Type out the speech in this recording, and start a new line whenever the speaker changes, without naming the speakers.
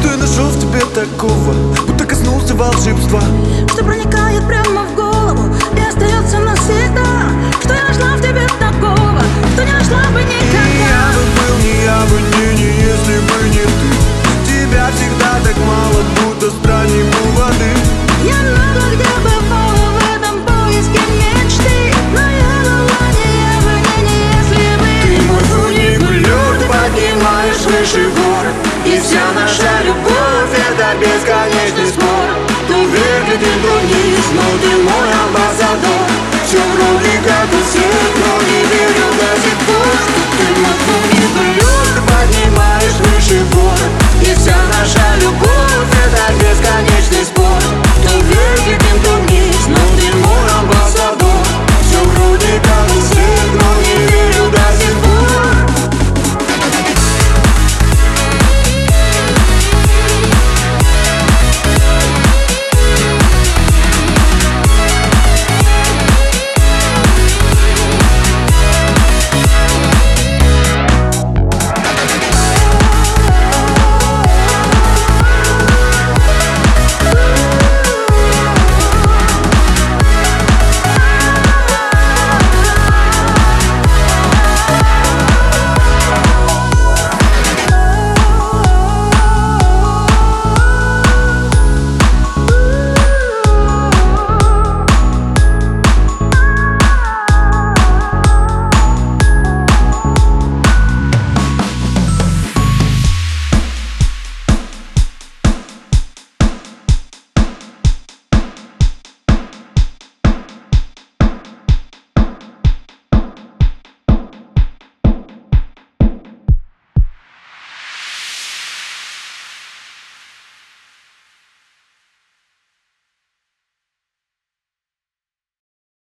Что я нашел в тебе такого, будто коснулся волшебства.
Что проникает прямо в голову и остается навсегда. Что я нашла в тебе такого, что не нашла бы никогда.
И я бы был не я бы не, не если бы не ты. Тебя всегда так мало бесконечный спор Ты верный, ты других, но ты мой амбассадор Все вроде как у всех, но не верю в